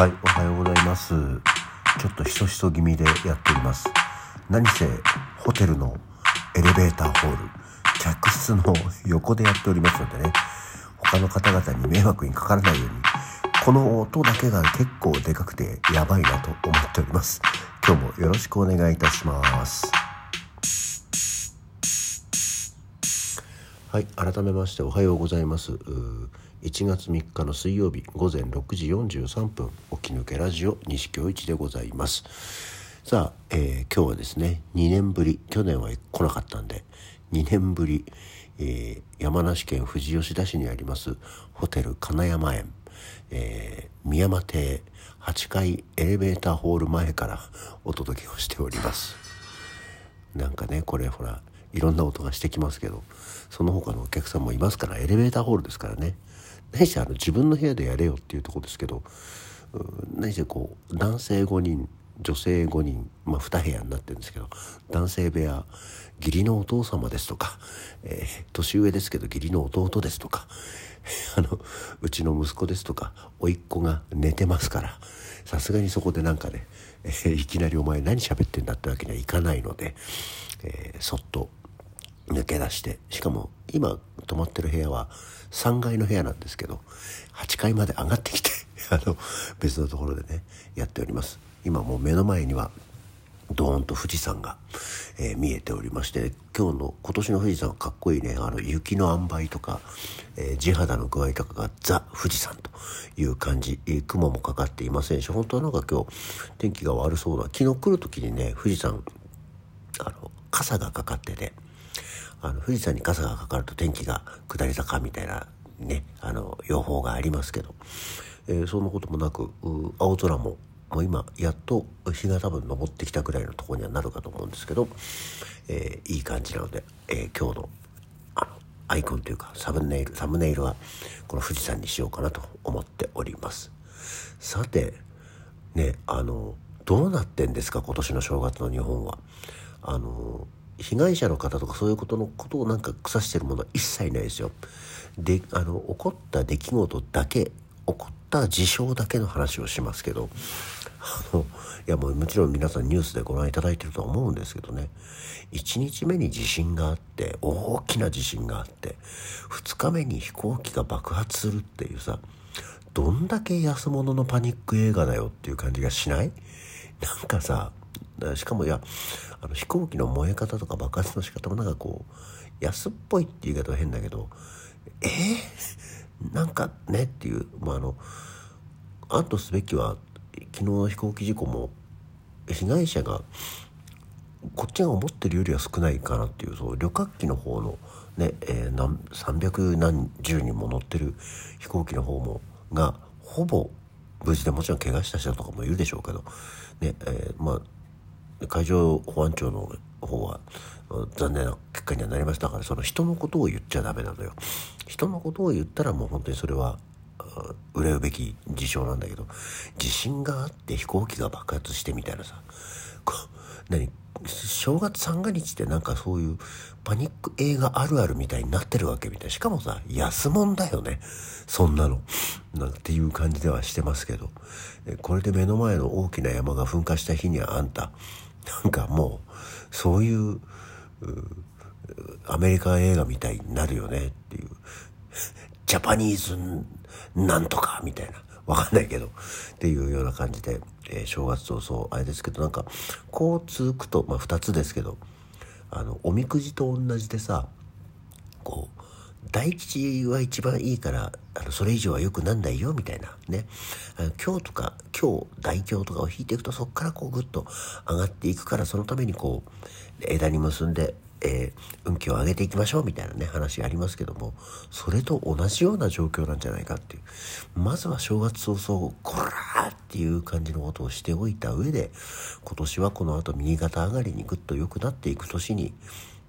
はい、おはようございます。ちょっとひそひそ気味でやっております。何せ、ホテルのエレベーターホール、客室の横でやっておりますのでね、他の方々に迷惑にかからないように、この音だけが結構でかくてやばいなと思っております。今日もよろしくお願いいたします。はい、改めましておはようございます。1月3日の水曜日午前6時43分起き抜けラジオ西京一でございます。さあ、えー今日はですね2年ぶり去年は来なかったんで2年ぶり、えー山梨県富士吉田市にありますホテル金山園、えー宮間邸8階エレベーターホール前からお届けをしております。なんかねこれほらいろんな音がしてきますけどその他のお客さんもいますからエレベーターホールですからね何しあの自分の部屋でやれよっていうところですけど何してこう男性5人女性5人、まあ、2部屋になってるんですけど男性部屋義理のお父様ですとか、えー年上ですけど義理の弟ですとか あのうちの息子ですとか甥っ子が寝てますからさすがにそこでなんかね、えーいきなりお前何喋ってんだってわけにはいかないので、えーそっと抜け出してしかも今泊まってる部屋は3階の部屋なんですけど8階まで上がってきて あの別のところでねやっております。今もう目の前にはドーンと富士山が、えー見えておりまして今日の今年の富士山かっこいいね。あの雪の塩梅とか、えー地肌の具合とかがザ富士山という感じ、えー雲もかかっていませんし本当はなんか今日天気が悪そうだ昨日来る時にね富士山あの傘がかかっててあの富士山に傘がかかると天気が下り坂みたいなねあの予報がありますけど、えーそんなこともなく青空ももう今やっと日が多分昇ってきたぐらいのとこにはなるかと思うんですけど、えーいい感じなので、えー今日のあのアイコンというかサムネイルサムネイルはこの富士山にしようかなと思っております。さてねあのどうなってんですか今年の正月の日本は。あの被害者の方とかそういうことのことをなんか腐してるものは一切ないですよ。であの起こった出来事だけ起こった事象だけの話をしますけどあのいやもうもちろん皆さんニュースでご覧いただいてるとは思うんですけどね。1日目に地震があって大きな地震があって2日目に飛行機が爆発するっていうさどんだけ安物のパニック映画だよっていう感じがしない？なんかさしかもいやあの飛行機の燃え方とか爆発の仕方もなんかこう安っぽいって言い方は変だけどえー、なんかねっていう、まあ、あのあとすべきは昨日の飛行機事故も被害者がこっちが思ってるよりは少ないかなっていうそう旅客機の方のね、えー、何300何十人も乗ってる飛行機の方もがほぼ無事でもちろん怪我した人とかもいるでしょうけど、ねえーまあ、海上保安庁の方は残念な結果にはなりましたからその人のことを言っちゃダメなのよ。人のことを言ったらもう本当にそれは憂うべき事象なんだけど地震があって飛行機が爆発してみたいなさ。何？正月三が日ってなんかそういうパニック映画あるあるみたいになってるわけみたいな。しかもさ安物だよね。そんなの。なんていう感じではしてますけど。これで目の前の大きな山が噴火した日にはあんたなんかもうそういうアメリカ映画みたいになるよねっていう。ジャパニーズなんとかみたいな。わかんないけど。っていうような感じで、えー正月早々あれですけどなんか交通区と、まあ、2つですけどあのおみくじと同じでさこう大吉は一番いいからあのそれ以上は良くなんないよみたいな。ね。今日とか今日大凶とかを引いていくとそこからこうグッと上がっていくからそのためにこう枝に結んで、えー運気を上げていきましょうみたいなね話ありますけどもそれと同じような状況なんじゃないかっていう。まずは正月早々こらーっていう感じのことをしておいた上で今年はこの後右肩上がりにぐっと良くなっていく年に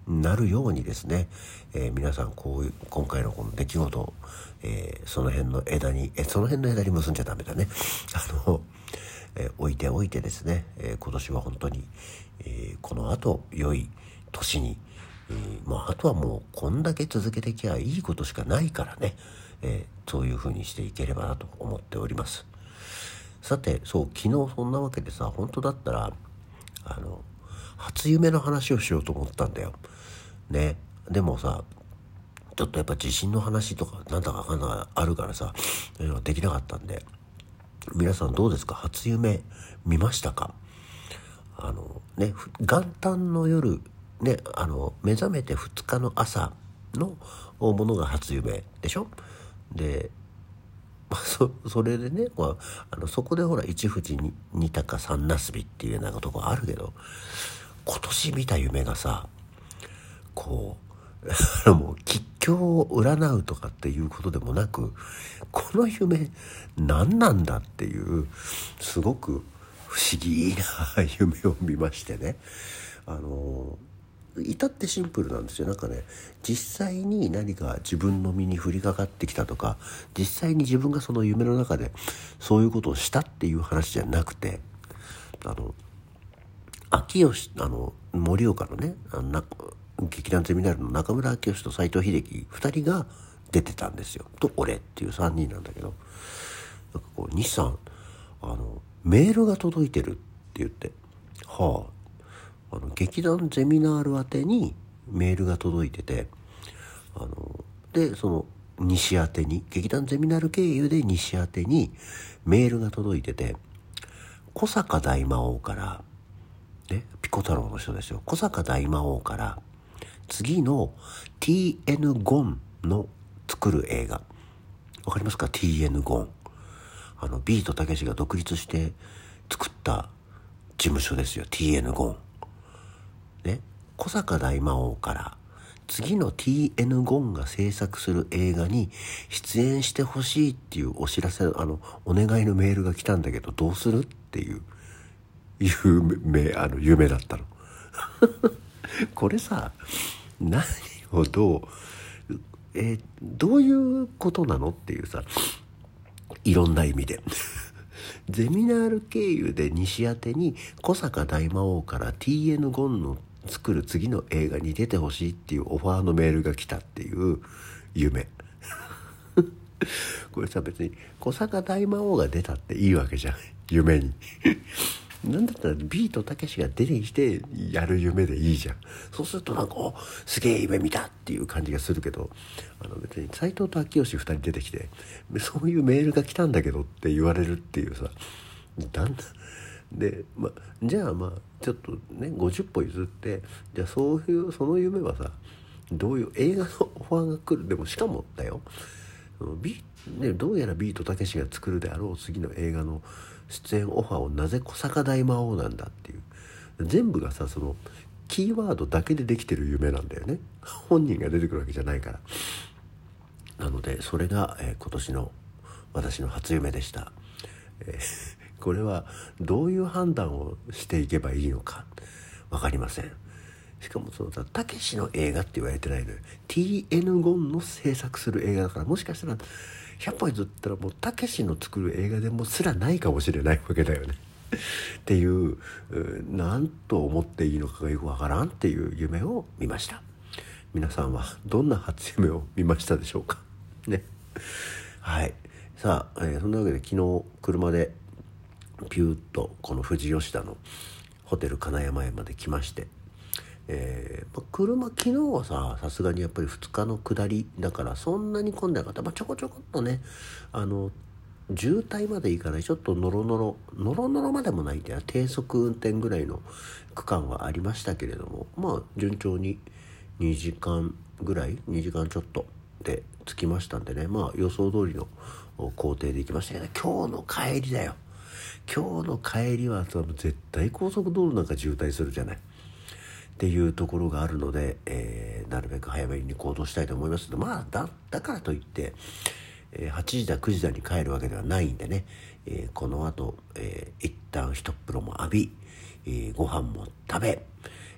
なるようにですね、えー皆さんこういう今回のこの出来事を、えーその辺の枝にえその辺の枝に結んじゃダメだね あの、えー置いておいてですね、えー今年は本当に、えーこの後良い年に、えーまあ、あとはもうこんだけ続けてきゃいいことしかないからね、えーそういうふうにしていければなと思っております。さてそう昨日そんなわけでさ本当だったらあの初夢の話をしようと思ったんだよ。ね。でもさちょっとやっぱ地震の話とかなんだかかんだかあるからさできなかったんで皆さんどうですか？初夢見ましたか？あのね元旦の夜ねあの目覚めて2日の朝のものが初夢でしょ？でそそれでねこうあのそこでほら一富士に二鷹三なすびっていうようなとこあるけど今年見た夢がさこう もう吉凶を占うとかっていうことでもなくこの夢何なんだっていうすごく不思議な夢を見ましてね。あの至ってシンプルなんですよ。なんかね実際に何か自分の身に降りかかってきたとか実際に自分がその夢の中でそういうことをしたっていう話じゃなくてあの秋吉あの盛岡のねあの劇団ゼミナールの中村明義と斎藤秀樹2人が出てたんですよ。と俺っていう3人なんだけど。なんかこう西さんあのメールが届いてるって言って。はあ。あの劇団ゼミナール宛てにメールが届いてて。あのでその西宛てに劇団ゼミナール経由で西宛てにメールが届いてて。小坂大魔王からねピコ太郎の人ですよ。小坂大魔王から次の TN ゴンの作る映画。わかりますか？TN ゴン。あのビートたけしが独立して作った事務所ですよ。TN ゴン。ね小坂大魔王から次の TN ゴンが制作する映画に出演してほしいっていうお知らせあのお願いのメールが来たんだけどどうするっていう夢あの夢だったの。これさ何をどうえー、どういうことなのっていうさいろんな意味で。ゼミナール経由で西宛に小坂大魔王から TN ゴンの作る次の映画に出てほしいっていうオファーのメールが来たっていう夢。これさ別に小坂大魔王が出たっていいわけじゃん夢に。なんだったらビートたけしが出てきてやる夢でいいじゃん。そうするとなんかおすげえ夢見たっていう感じがするけどあの別に斎藤と秋吉2人出てきてそういうメールが来たんだけどって言われるっていうさだんだんで、ま、じゃあまあちょっとね50歩譲ってじゃあそういうその夢はさどういう映画のオファーが来るでもしかもだよビ、ね、どうやらビートたけしが作るであろう次の映画の出演オファーをなぜ小坂大魔王なんだっていう全部がさそのキーワードだけでできてる夢なんだよね。本人が出てくるわけじゃないから。なのでそれが、えー、今年の私の初夢でした、えー、これはどういう判断をしていけばいいのか分かりません。しかもそのたけしの映画って言われてないのよ。TN ゴンの制作する映画だからもしかしたら100歩譲ったらもうたけしの作る映画でもすらないかもしれないわけだよね。っていう何と思っていいのかがよくわからんっていう夢を見ました。皆さんはどんな初夢を見ましたでしょうか？ね。はい。さあ、えー、そんなわけで昨日車でピューッとこの富士吉田のホテル金山へまで来ましてえー、車昨日はささすがにやっぱり2日の下りだからそんなに混んでなかった、まあ、ちょこちょこっとねあの渋滞まで行かないちょっとノロノロノロノロまでもないんだよ。低速運転ぐらいの区間はありましたけれどもまあ順調に2時間ぐらい2時間ちょっとで着きましたんでね。まあ予想通りの工程で行きましたけど今日の帰りだよ。今日の帰りは絶対高速道路なんか渋滞するじゃない。っていうところがあるので、えー、なるべく早めに行動したいと思います。けどまあだだからといって、えー、8時だ9時だに帰るわけではないんでね、えー、この後、えー、一旦一風呂も浴び、えー、ご飯も食べ、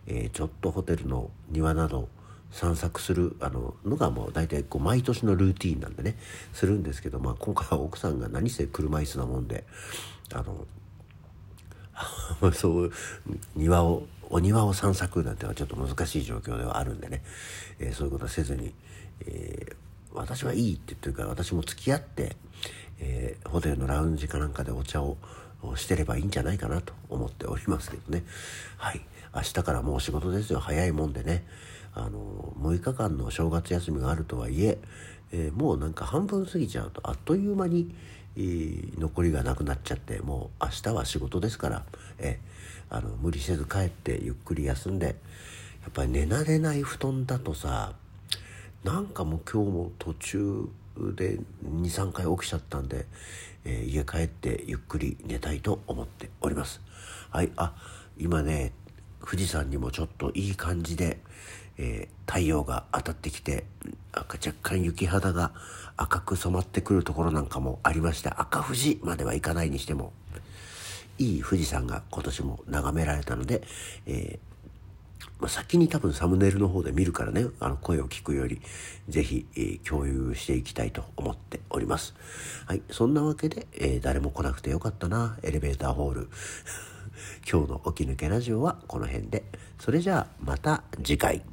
えー、ちょっとホテルの庭など散策するあののがもう大体こう毎年のルーティンなんでね。するんですけど、まあ、今回は奥さんが何せ車椅子なもんであのそう庭をお庭を散策なんてはちょっと難しい状況ではあるんでね、えー、そういうことはせずに、えー、私はいいって言ってるから私も付き合って、えー、ホテルのラウンジかなんかでお茶をしてればいいんじゃないかなと思っておりますけどね。はい。明日からもう仕事ですよ。早いもんでね。あの6日間の正月休みがあるとはいええー、もうなんか半分過ぎちゃうとあっという間に、えー、残りがなくなっちゃってもう明日は仕事ですから、えー、あの無理せず帰ってゆっくり休んでやっぱり寝慣れない布団だとさなんかもう今日も途中で23回起きちゃったんで、えー、家帰ってゆっくり寝たいと思っております。はい。あ今ね富士山にもちょっといい感じで、えー、太陽が当たってきて若干雪肌が赤く染まってくるところなんかもありまして赤富士まではいかないにしてもいい富士山が今年も眺められたので、えーま、先に多分サムネイルの方で見るからねあの声を聞くより是非、えー、共有していきたいと思っております。はいそんなわけで、えー、誰も来なくてよかったなエレベーターホール。今日の起き抜けラジオはこの辺で。それじゃあまた次回。